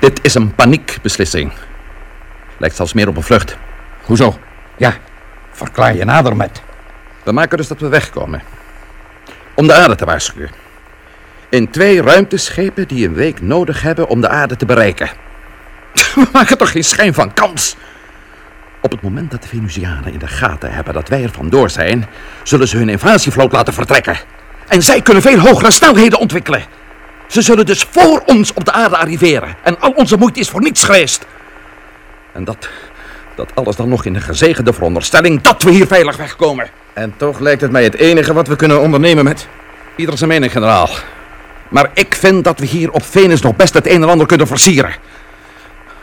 Dit is een paniekbeslissing. Lijkt zelfs meer op een vlucht. Hoezo? Ja, verklaar je nader met. We maken dus dat we wegkomen. Om de aarde te waarschuwen. In twee ruimteschepen die een week nodig hebben om de aarde te bereiken. We maken toch geen schijn van kans? Op het moment dat de Venusianen in de gaten hebben dat wij er vandoor zijn, zullen ze hun invasievloot laten vertrekken. En zij kunnen veel hogere snelheden ontwikkelen. Ze zullen dus voor ons op de aarde arriveren. En al onze moeite is voor niets geweest. En dat, dat alles dan nog in de gezegende veronderstelling dat we hier veilig wegkomen. En toch lijkt het mij het enige wat we kunnen ondernemen met... Ieder zijn mening, generaal. Maar ik vind dat we hier op Venus nog best het een en ander kunnen versieren.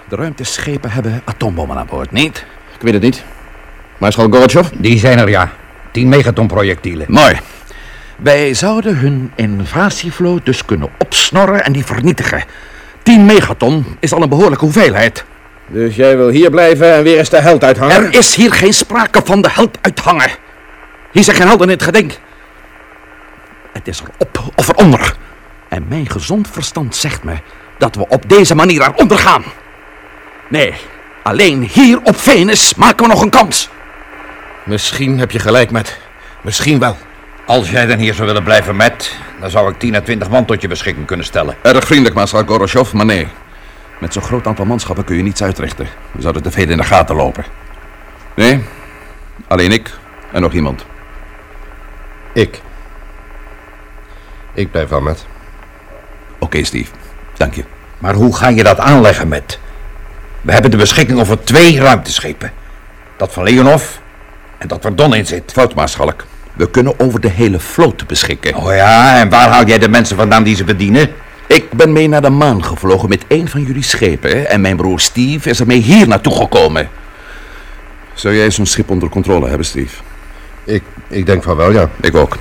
De ruimteschepen hebben atoombommen aan boord, niet? Ik weet het niet. Maarschalk Gorbachev? Die zijn er ja. 10 megaton projectielen. Mooi. Wij zouden hun invasievloot dus kunnen opsnorren en die vernietigen. 10 megaton is al een behoorlijke hoeveelheid. Dus jij wil hier blijven en weer eens de held uithangen? Er is hier geen sprake van de held uithangen. Hier zijn geen helden in het gedenk. Het is er op of eronder. En mijn gezond verstand zegt me dat we op deze manier eronder gaan. Nee, alleen hier op Venus maken we nog een kans. Misschien heb je gelijk met. Misschien wel. Als jij dan hier zou willen blijven met, dan zou ik 10 à 20 man tot je beschikking kunnen stellen. Erg vriendelijk, Maarschalk Gorosjov, maar nee. Met zo'n groot aantal manschappen kun je niets uitrichten. We zouden te veel in de gaten lopen. Nee, alleen ik en nog iemand. Ik. Ik blijf wel met. Oké, Steve. Dank je. Maar hoe ga je dat aanleggen met? We hebben de beschikking over twee ruimteschepen. Dat van Leonov en dat waar Don in zit. Fout, Maarschalk. We kunnen over de hele vloot beschikken. Oh ja, en waar haal jij de mensen vandaan die ze bedienen? Ik ben mee naar de maan gevlogen met een van jullie schepen. En mijn broer Steve is ermee hier naartoe gekomen. Zou jij zo'n schip onder controle hebben, Steve? Ik, ik denk van wel, ja. Ik ook.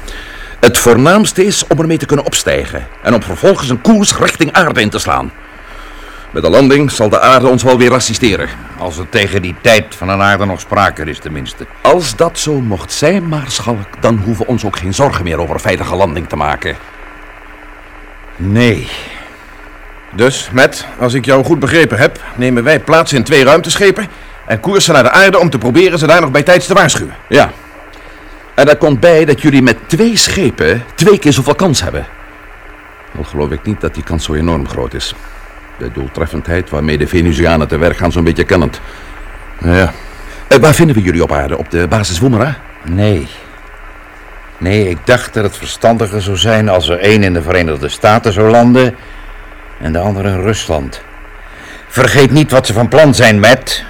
Het voornaamste is om ermee te kunnen opstijgen. En om vervolgens een koers richting aarde in te slaan. Met de landing zal de aarde ons wel weer assisteren. Als er tegen die tijd van een aarde nog sprake is tenminste. Als dat zo mocht zijn, Maarschalk, dan hoeven we ons ook geen zorgen meer over een veilige landing te maken. Nee. Dus, met, als ik jou goed begrepen heb, nemen wij plaats in twee ruimteschepen en koersen naar de aarde om te proberen ze daar nog bij tijds te waarschuwen. Ja. En daar komt bij dat jullie met twee schepen twee keer zoveel kans hebben. Al geloof ik niet dat die kans zo enorm groot is. De doeltreffendheid waarmee de Venusianen te werk gaan zo'n beetje kennend. Ja. Eh, waar vinden we jullie op aarde? Op de basis Woemera? Nee. Nee, ik dacht dat het verstandiger zou zijn als er één in de Verenigde Staten zou landen en de andere in Rusland. Vergeet niet wat ze van plan zijn met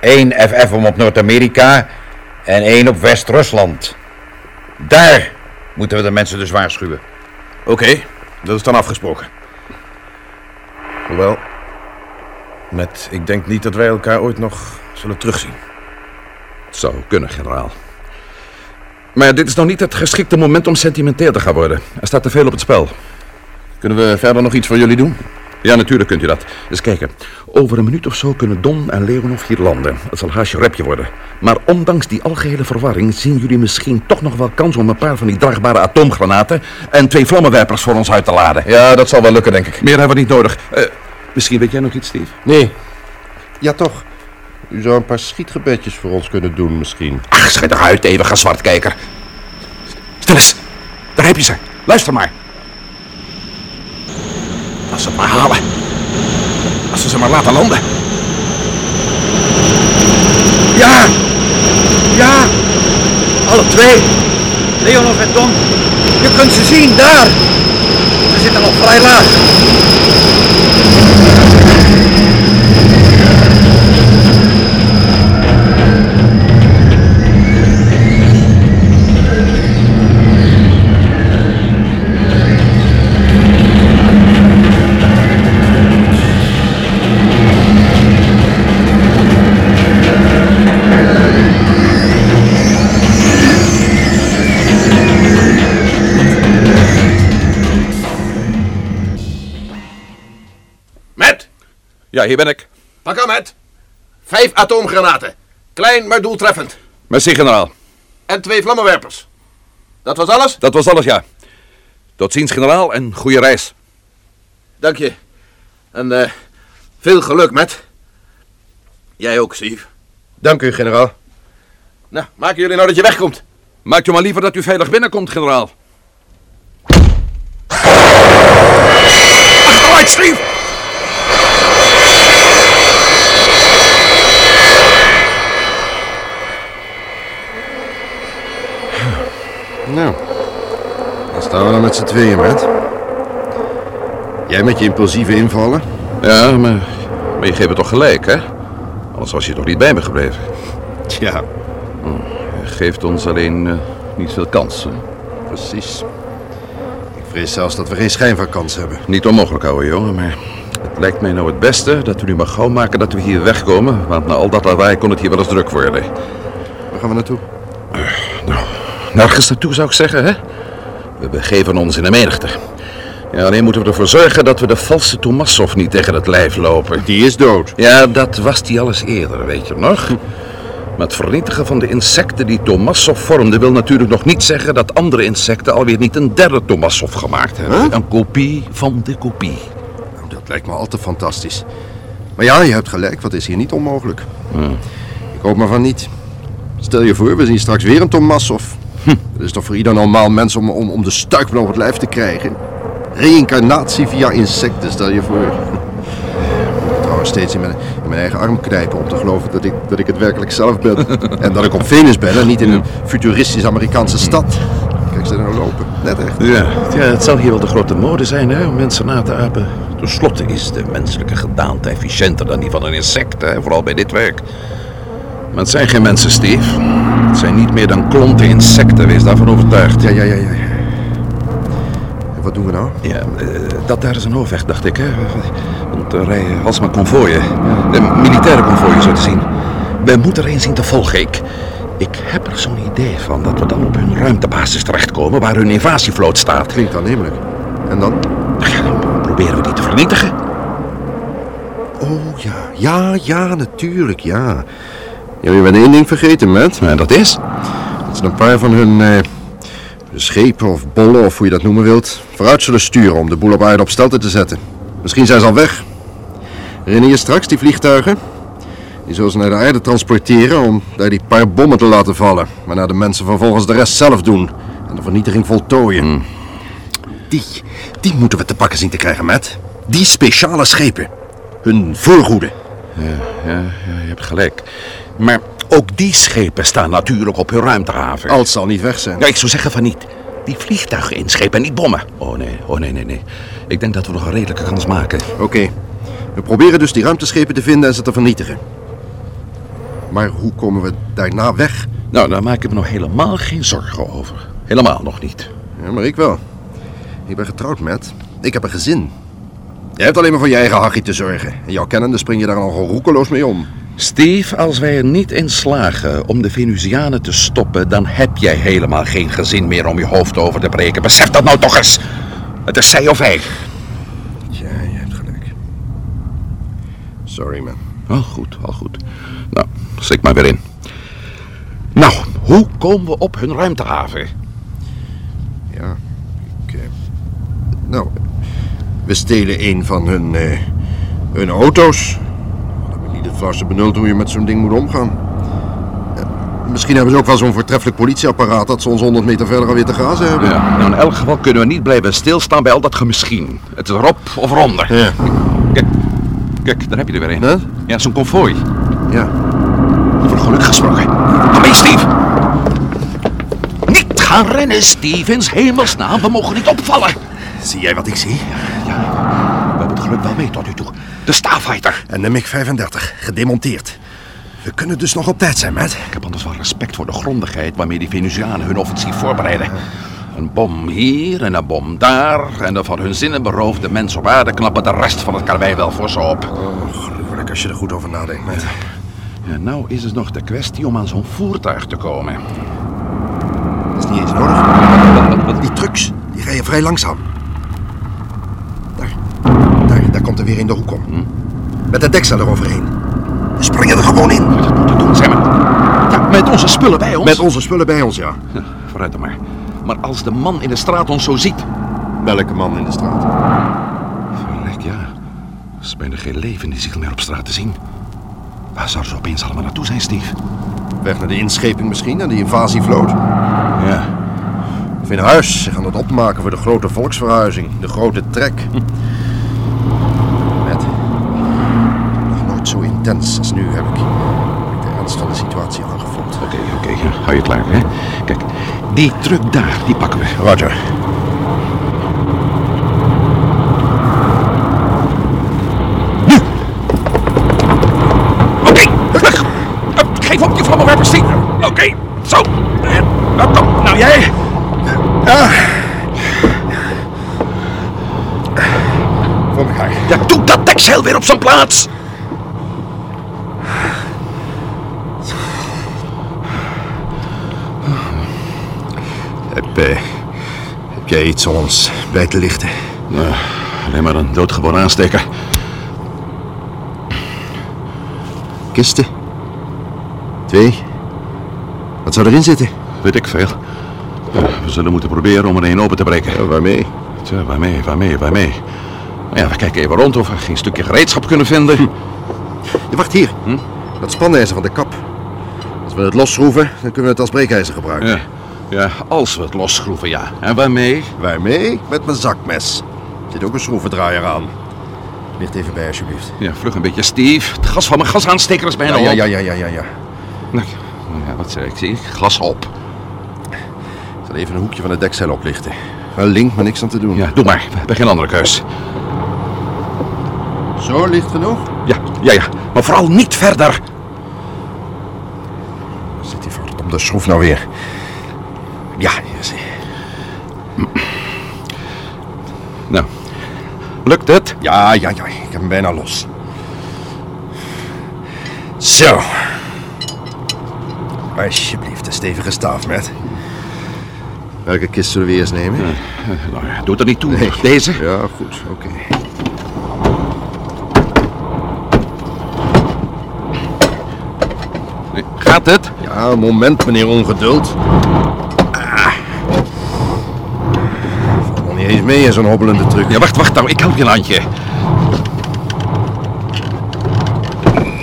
één FF om op Noord-Amerika en één op West-Rusland. Daar moeten we de mensen dus waarschuwen. Oké, dat is dan afgesproken. Hoewel, met, ik denk niet dat wij elkaar ooit nog zullen terugzien. Het zou kunnen, generaal. Maar dit is nog niet het geschikte moment om sentimenteel te gaan worden. Er staat te veel op het spel. Kunnen we verder nog iets voor jullie doen? Ja, natuurlijk kunt u dat. Dus kijken. Over een minuut of zo kunnen Don en Leonov hier landen. Het zal haasje repje worden. Maar ondanks die algehele verwarring zien jullie misschien toch nog wel kans om een paar van die draagbare atoomgranaten en twee vlammenwerpers voor ons uit te laden. Ja, dat zal wel lukken, denk ik. Meer hebben we niet nodig. Eh, misschien weet jij nog iets, Steve? Nee. Ja, toch. U zou een paar schietgebedjes voor ons kunnen doen, misschien. Ach, schijt eruit, eeuwige zwartkijker. Stil eens. Daar heb je ze. Luister maar. Als ze het maar halen. Als ze ze maar laten landen. Ja! Ja! Alle twee. Leonov en Don, Je kunt ze zien, daar. bisita ng Frailas Ja, hier ben ik. Pak aan, met. Vijf atoomgranaten. Klein, maar doeltreffend. Merci, generaal. En twee vlammenwerpers. Dat was alles? Dat was alles, ja. Tot ziens, generaal, en goede reis. Dank je. En eh, veel geluk, met. Jij ook, Steve. Dank u, generaal. Nou, maken jullie nou dat je wegkomt? Maakt u maar liever dat u veilig binnenkomt, generaal. Achteruit, Steve! Nou, dan staan we dan met z'n tweeën, met. Jij met je impulsieve invallen? Ja, maar, maar je geeft het toch gelijk, hè? Anders was je toch niet bij me gebleven. Tja, Je geeft ons alleen eh, niet veel kans. hè? precies. Ik vrees zelfs dat we geen schijn van kans hebben. Niet onmogelijk, ouwe jongen, maar het lijkt mij nou het beste dat we nu maar gauw maken dat we hier wegkomen. Want na al dat lawaai kon het hier wel eens druk worden. Waar gaan we naartoe? Nergens naartoe zou ik zeggen, hè? We begeven ons in de menigte. Ja, alleen moeten we ervoor zorgen dat we de valse Tomassov niet tegen het lijf lopen. Die is dood. Ja, dat was die alles eerder, weet je nog? Maar het vernietigen van de insecten die Tomassov vormde... wil natuurlijk nog niet zeggen dat andere insecten alweer niet een derde Tomassov gemaakt hebben. Huh? Een kopie van de kopie. Nou, dat lijkt me al te fantastisch. Maar ja, je hebt gelijk, wat is hier niet onmogelijk? Ik hoop maar van niet. Stel je voor, we zien straks weer een Tomassov. Dat is toch voor ieder normaal mens om, om, om de stuik op het lijf te krijgen? Reïncarnatie via insecten, stel je voor. Ik moet trouwens steeds in mijn, in mijn eigen arm knijpen om te geloven dat ik, dat ik het werkelijk zelf ben. en dat ik op Venus ben en niet in een futuristisch Amerikaanse stad. Kijk ze nou lopen, net echt. Ja, ja, het zal hier wel de grote mode zijn, hè, om mensen na te apen. Ten slotte is de menselijke gedaante efficiënter dan die van een insect, hè, vooral bij dit werk. Maar het zijn geen mensen, Steve. Het zijn niet meer dan klonten insecten, wees daarvan overtuigd. Ja, ja, ja, ja. En wat doen we nou? Ja, eh, dat daar is een hoofdweg, dacht ik, hè. Want er rijden alsmaar konvooien. De militaire konvooien, zo te zien. We moeten er een zien te volgen, ik. Ik heb er zo'n idee van dat we dan op hun ruimtebasis terechtkomen... waar hun invasievloot staat. Klinkt aannemelijk. En dan? Ja, dan proberen we die te vernietigen. Oh ja, ja, ja, natuurlijk, ja. Ja, je bent één ding vergeten, Matt. En dat is? Dat ze een paar van hun eh, schepen of bollen, of hoe je dat noemen wilt, vooruit zullen sturen om de boel op aarde op stelte te zetten. Misschien zijn ze al weg. Herinner je straks die vliegtuigen? Die zullen ze naar de aarde transporteren om daar die paar bommen te laten vallen. Waarna de mensen vervolgens de rest zelf doen en de vernietiging voltooien. Die, die moeten we te pakken zien te krijgen, Matt. Die speciale schepen. Hun voorgoede. Ja, ja, je hebt gelijk. Maar ook die schepen staan natuurlijk op hun ruimtehaven. Als ze al niet weg zijn. Ja, ik zou zeggen van niet. Die vliegtuigen inschepen en niet bommen. Oh nee, oh nee, nee, nee. Ik denk dat we nog een redelijke kans maken. Oké. We proberen dus die ruimteschepen te vinden en ze te vernietigen. Maar hoe komen we daarna weg? Nou, daar maak ik me nog helemaal geen zorgen over. Helemaal nog niet. Ja, maar ik wel. Ik ben getrouwd, Matt. Ik heb een gezin. Jij hebt alleen maar voor je eigen hachie te zorgen. En jouw kennende spring je daar nogal roekeloos mee om. Steve, als wij er niet in slagen om de Venusianen te stoppen... dan heb jij helemaal geen gezin meer om je hoofd over te breken. Besef dat nou toch eens. Het is zij of wij. Ja, je hebt gelijk. Sorry, man. Al goed, al goed. Nou, stik maar weer in. Nou, hoe komen we op hun ruimtehaven? Ja, ik... eh, Nou, we stelen een van hun, eh, hun auto's. Dat ik niet het flauwste benuld hoe je met zo'n ding moet omgaan. Eh, Misschien hebben ze ook wel zo'n voortreffelijk politieapparaat dat ze ons 100 meter verder alweer te grazen hebben. Ja, nou in elk geval kunnen we niet blijven stilstaan bij al dat gemisschien. Het is erop of eronder. Ja. Kijk, kijk, daar heb je er weer een. Huh? Ja, zo'n konvooi. Ja. Over geluk gesproken. Kom mee, Steve. Niet gaan rennen, Steve. In hemelsnaam, we mogen niet opvallen. Zie jij wat ik zie? We hebben het geluk wel mee tot nu toe. De Starfighter. En de MiG-35, gedemonteerd. We kunnen dus nog op tijd zijn, Matt. Ik heb anders wel respect voor de grondigheid waarmee die Venusianen hun offensief voorbereiden. Een bom hier en een bom daar. En de van hun zinnen beroofde mensen op aarde knappen de rest van het karwei wel voor ze op. Oh, gruwelijk als je er goed over nadenkt, Matt. Ja, nou is het nog de kwestie om aan zo'n voertuig te komen. Dat is niet eens nodig. Die trucks, die rijden vrij langzaam. Komt er weer in de hoek om. Met de deksel eroverheen. We springen er gewoon in. Dat moeten doen, zeg maar. Ja, met onze spullen bij ons. Met onze spullen bij ons, ja. Ja, Vooruit dan maar. Maar als de man in de straat ons zo ziet... Welke man in de straat? Verrek, ja. Er is bijna geen levende ziel meer op straat te zien. Waar zouden ze opeens allemaal naartoe zijn, Steve? Weg naar de inscheping misschien, naar die invasievloot. Ja. Of in huis, zich aan het opmaken voor de grote volksverhuizing. De grote trek. Nog nooit zo intens als nu heb ik, ik de ernst van de situatie aangevoeld. Oké, oké. ja. Hou je klaar, hè? Kijk, die truck daar, die pakken we. Roger. Oké, vlug. Eh, Geef op je vlammenwerper, Steve. Oké, zo. Nou, kom. Nou, jij. Voor elkaar. Ja, doe dat deksel weer op zijn plaats. Heb, eh, heb jij iets om ons bij te lichten? Nou, alleen maar een doodgeboren aansteker. Kisten? Twee? Wat zou erin zitten? Weet ik veel. We zullen moeten proberen om er een open te breken. waarmee? Tja, waarmee, waarmee, waarmee? Nou Ja, we kijken even rond of we geen stukje gereedschap kunnen vinden. Ja, wacht hier. Dat spanijzer van de kap. Als we het losschroeven, dan kunnen we het als breekijzer gebruiken. Ja, ja, als we het losschroeven, ja. En waarmee? Waarmee? Met mijn zakmes. Er zit ook een schroevendraaier aan. Licht even bij, alsjeblieft. Ja, vlug een beetje, Steve. Het gas van mijn gasaansteker is bijna Ja, ja, op. ja, ja, ja, ja, ja. Nou, ja, wat zei ik? Zie ik? Gas op. Ik zal even een hoekje van het dekzeil oplichten. Een link, maar niks aan te doen. Ja, doe maar. We hebben geen andere keus. Zo licht genoeg? Ja, ja, ja. Maar vooral niet verder. Waar Zit die verdomde schroef nou weer? Ja. Nou, lukt het? Ja, ja, ja. Ik heb hem bijna los. Zo. Alsjeblieft, een stevige staaf, met. Welke kist zullen we eerst nemen? Eh, Nou ja, doe er niet toe. Nee. Deze? Ja, goed, oké. Nee, Gaat het? Ja, een moment, meneer Ongeduld. Ah. Valt nog niet eens mee in zo'n hobbelende truc. Ja, wacht, wacht nou. Ik help je een handje.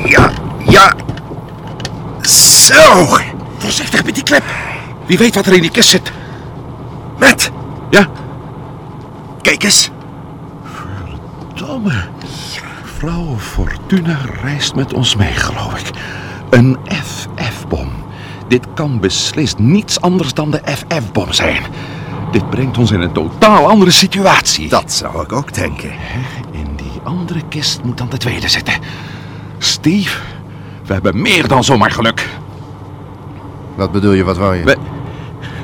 ja, ja. Zo. Voorzichtig met die klep. Wie weet wat er in die kist zit. Met, Ja? kijk eens. Domme. Vrouw Fortuna reist met ons mee, geloof ik. Een FF-bom. Dit kan beslist niets anders dan de FF-bom zijn. Dit brengt ons in een totaal andere situatie. Dat zou ik ook denken. In die andere kist moet dan de tweede zitten. Steve, we hebben meer dan zomaar geluk. Wat bedoel je, wat wou je? We,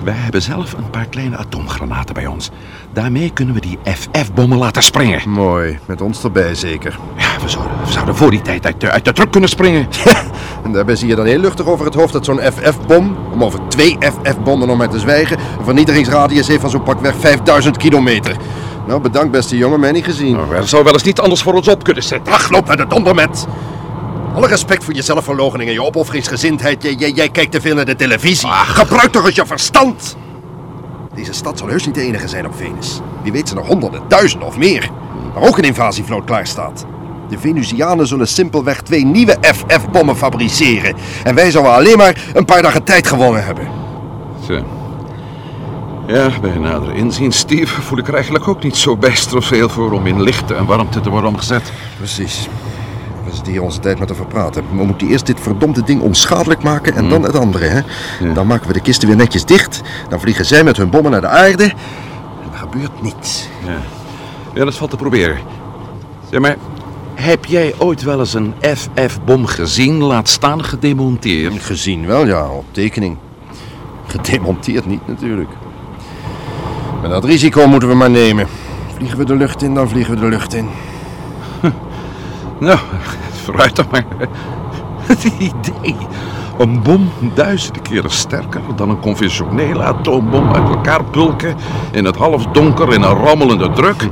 wij hebben zelf een paar kleine atoomgranaten bij ons. Daarmee kunnen we die FF-bommen laten springen. Mooi, met ons erbij zeker. Ja, we zouden, we zouden voor die tijd uit de, uit de truck kunnen springen. En daarbij zie je dan heel luchtig over het hoofd dat zo'n FF-bom, om over twee FF-bommen nog maar te zwijgen, een vernietigingsradius heeft van zo'n pakweg 5000 kilometer. Nou, bedankt beste jongen, mij niet gezien. Nou, er zou wel eens niet anders voor ons op kunnen zetten. Ach, loop naar de donder met. Alle respect voor je zelfverloochening en je opofferingsgezindheid. Jij, jij, jij kijkt te veel naar de televisie. Gebruik toch eens je verstand. Deze stad zal heus niet de enige zijn op Venus. Wie weet zijn er honderden, duizenden of meer. Waar ook een invasievloot klaar staat. De Venusianen zullen simpelweg twee nieuwe FF-bommen fabriceren. En wij zouden alleen maar een paar dagen tijd gewonnen hebben. Zo. Ja, bij nader inzien, Steve, voel ik er eigenlijk ook niet zo bijster veel voor om in lichte en warmte te worden omgezet. Precies. We zitten hier onze tijd met te verpraten. We moeten eerst dit verdomde ding onschadelijk maken en dan het andere, hè? Dan maken we de kisten weer netjes dicht. Dan vliegen zij met hun bommen naar de aarde. En er gebeurt niets. Ja. ja, dat valt te proberen. Zeg maar, heb jij ooit wel eens een FF-bom gezien, laat staan gedemonteerd? Gezien wel, ja, op tekening. Gedemonteerd niet, natuurlijk. Maar dat risico moeten we maar nemen. Vliegen we de lucht in, dan vliegen we de lucht in. Nou, vooruit dan maar. Het idee Een bom duizenden keren sterker dan een conventionele atoombom uit elkaar pulken in het halfdonker in een rammelende druk.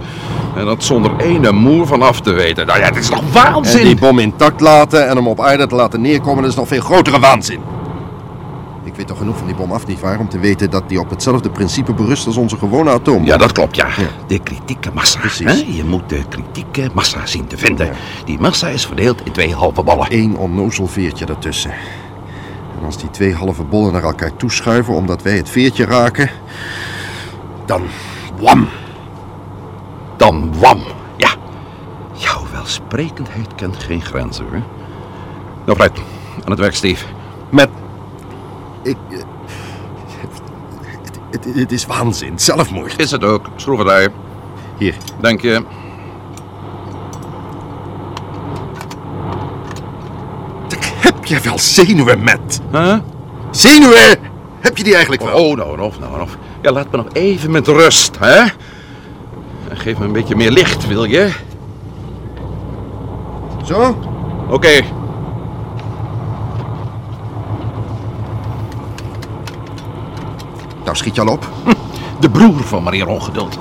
En dat zonder ene moer van af te weten. Nou ja, het is toch En waanzin? die bom intact laten en hem op aarde te laten neerkomen, dat is nog veel grotere waanzin. Ik weet toch genoeg van die bom af, nietwaar? Om te weten dat die op hetzelfde principe berust als onze gewone atoombom. Ja, dat klopt, ja. De kritieke massa. Precies. Hè? Je moet de kritieke massa zien te vinden. Die massa is verdeeld in twee halve ballen. Eén onnozel veertje ertussen. En als die twee halve bollen naar elkaar toeschuiven omdat wij het veertje raken, dan wam. Dan wam. Ja. Jouw welsprekendheid kent geen grenzen, hoor. Nou, vooruit. Aan het werk, Steve. Met. Ik. eh, Het, het, het is waanzin, zelfmoord. Is het ook. Schroevendraaier. Hier, Dank je. Heb je wel zenuwen met? Huh? Zenuwen! Heb je die eigenlijk wel? Oh, nou, nou, nou, nou. Ja, laat me nog even met rust, hè? En Geef me een beetje meer licht, wil je? Zo? Oké. Nou, schiet je al op. De broer van meneer Ongeduld.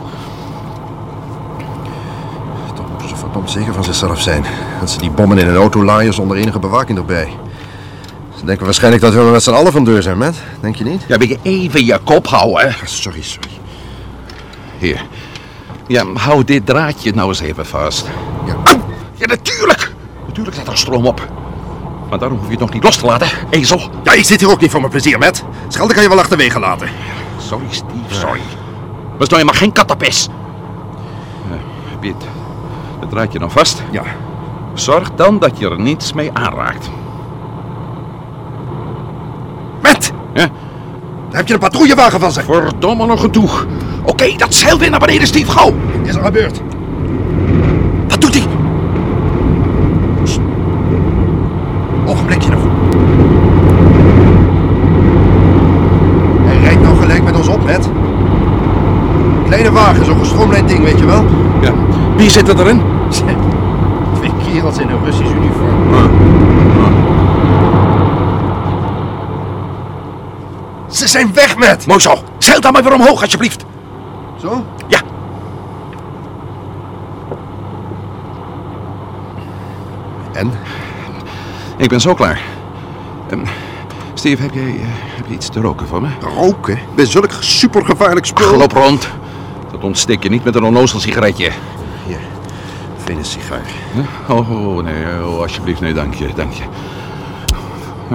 Toch moeten ze verdomd zeker van zichzelf zijn. Dat ze die bommen in een auto laaien zonder enige bewaking erbij. Ze denken waarschijnlijk dat we met z'n allen van deur zijn, Matt. Denk je niet? Ja, wil je even je kop houden, hè? Sorry, sorry. Hier. Ja, hou dit draadje nou eens even vast. Ja. Ja, natuurlijk. Natuurlijk staat er stroom op. Maar daarom hoef je het nog niet los te laten, ezel. Ja, ik zit hier ook niet voor mijn plezier, Matt. Schelden kan je wel achterwege laten. Sorry, Steve, sorry. Maar is nou helemaal geen kattenpis. Uh, heb je het, draadje dan vast? Ja. Zorg dan dat je er niets mee aanraakt. Daar heb je een patrouillewagen van zich. Verdomme nog een toe. Oké, dat zeilt weer naar beneden, Steve. Gauw. Is er gebeurd? Wat doet hij? Ogenblikje nog. Hij rijdt nog gelijk met ons op, Matt. Kleine wagen, zo'n gestroomlijnd ding, weet je wel? Ja. Wie zit er erin? Twee kerels in een Russisch uniform. Ze Matt! Mooi zo. Zeil dan maar weer omhoog, alsjeblieft. Zo? Ja. En? Ik ben zo klaar. Ehm, Steve, heb jij, eh, heb je iets te roken voor me? Roken? Bij zulk supergevaarlijk spul. Loop rond. Dat ontsteek je niet met een onnozel sigaretje. Hier, fijne sigaar. Huh? Oh, oh, nee, oh, alsjeblieft, nee, dank je, dank je.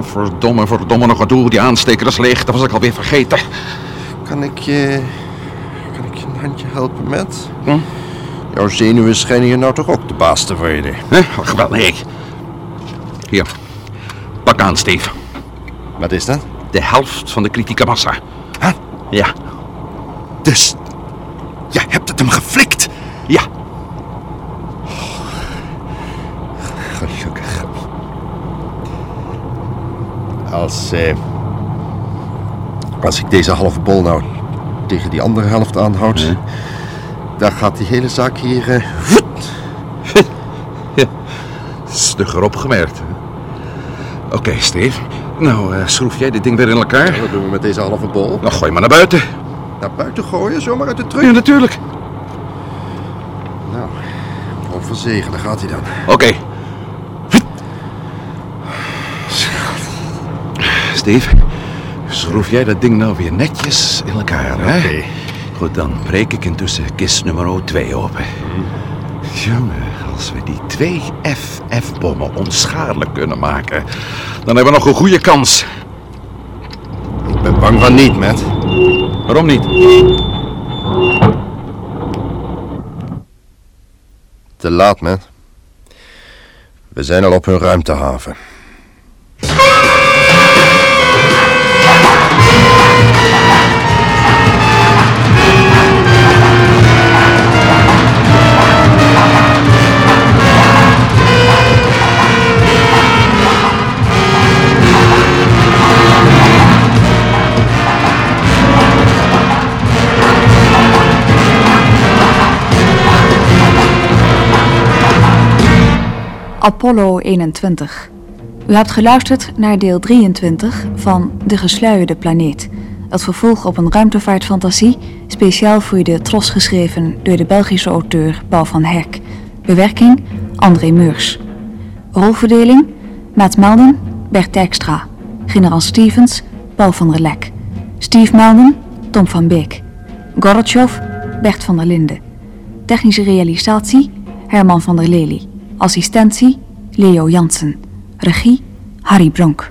Verdomme, verdomme nog wat doe. Die aansteker is leeg, dat was ik alweer vergeten. Kan ik je... Kan ik je een handje helpen met? Hm? Jouw zenuwen schijnen je nou toch ook de baas te worden. Huh? Ach, wel, nee. Hier, pak aan, Steve. Wat is dat? De helft van de kritieke massa. Huh? Ja, Dus... Jij hebt het hem geflikt! ja. Als... eh, als ik deze halve bol nou tegen die andere helft aanhoud... Ja. dan gaat die hele zaak hier... eh, Stugger opgemerkt. hè? Oké, Steve. Nou, eh, schroef jij dit ding weer in elkaar? wat doen we met deze halve bol? Nou, gooi maar naar buiten. Naar buiten gooien, zomaar uit de truck? Ja, natuurlijk. Nou, onverzegen, daar gaat hij dan. Oké. Steve, schroef jij dat ding nou weer netjes in elkaar, hè? Goed, dan breek ik intussen kist nummer 2 open. Jongen, als we die twee FF-bommen onschadelijk kunnen maken, dan hebben we nog een goede kans. Ik ben bang van niet, Matt. Waarom niet? Te laat, Matt. We zijn al op hun ruimtehaven. Apollo 21. U hebt geluisterd naar deel 23 van De Gesluierde Planeet. Het vervolg op een ruimtevaartfantasie, speciaal voor de Tros geschreven door de Belgische auteur Paul van Herk. Bewerking André Meurs. Rolverdeling Maat Melden, Bert Dijkstra. Generaal Stevens, Paul van der Lek. Steve Melden, Tom van Beek. Gorotjov, Bert van der Linden. Technische realisatie Herman van der Lely. Assistentie Leo Jansen. Regie Harry Bronk.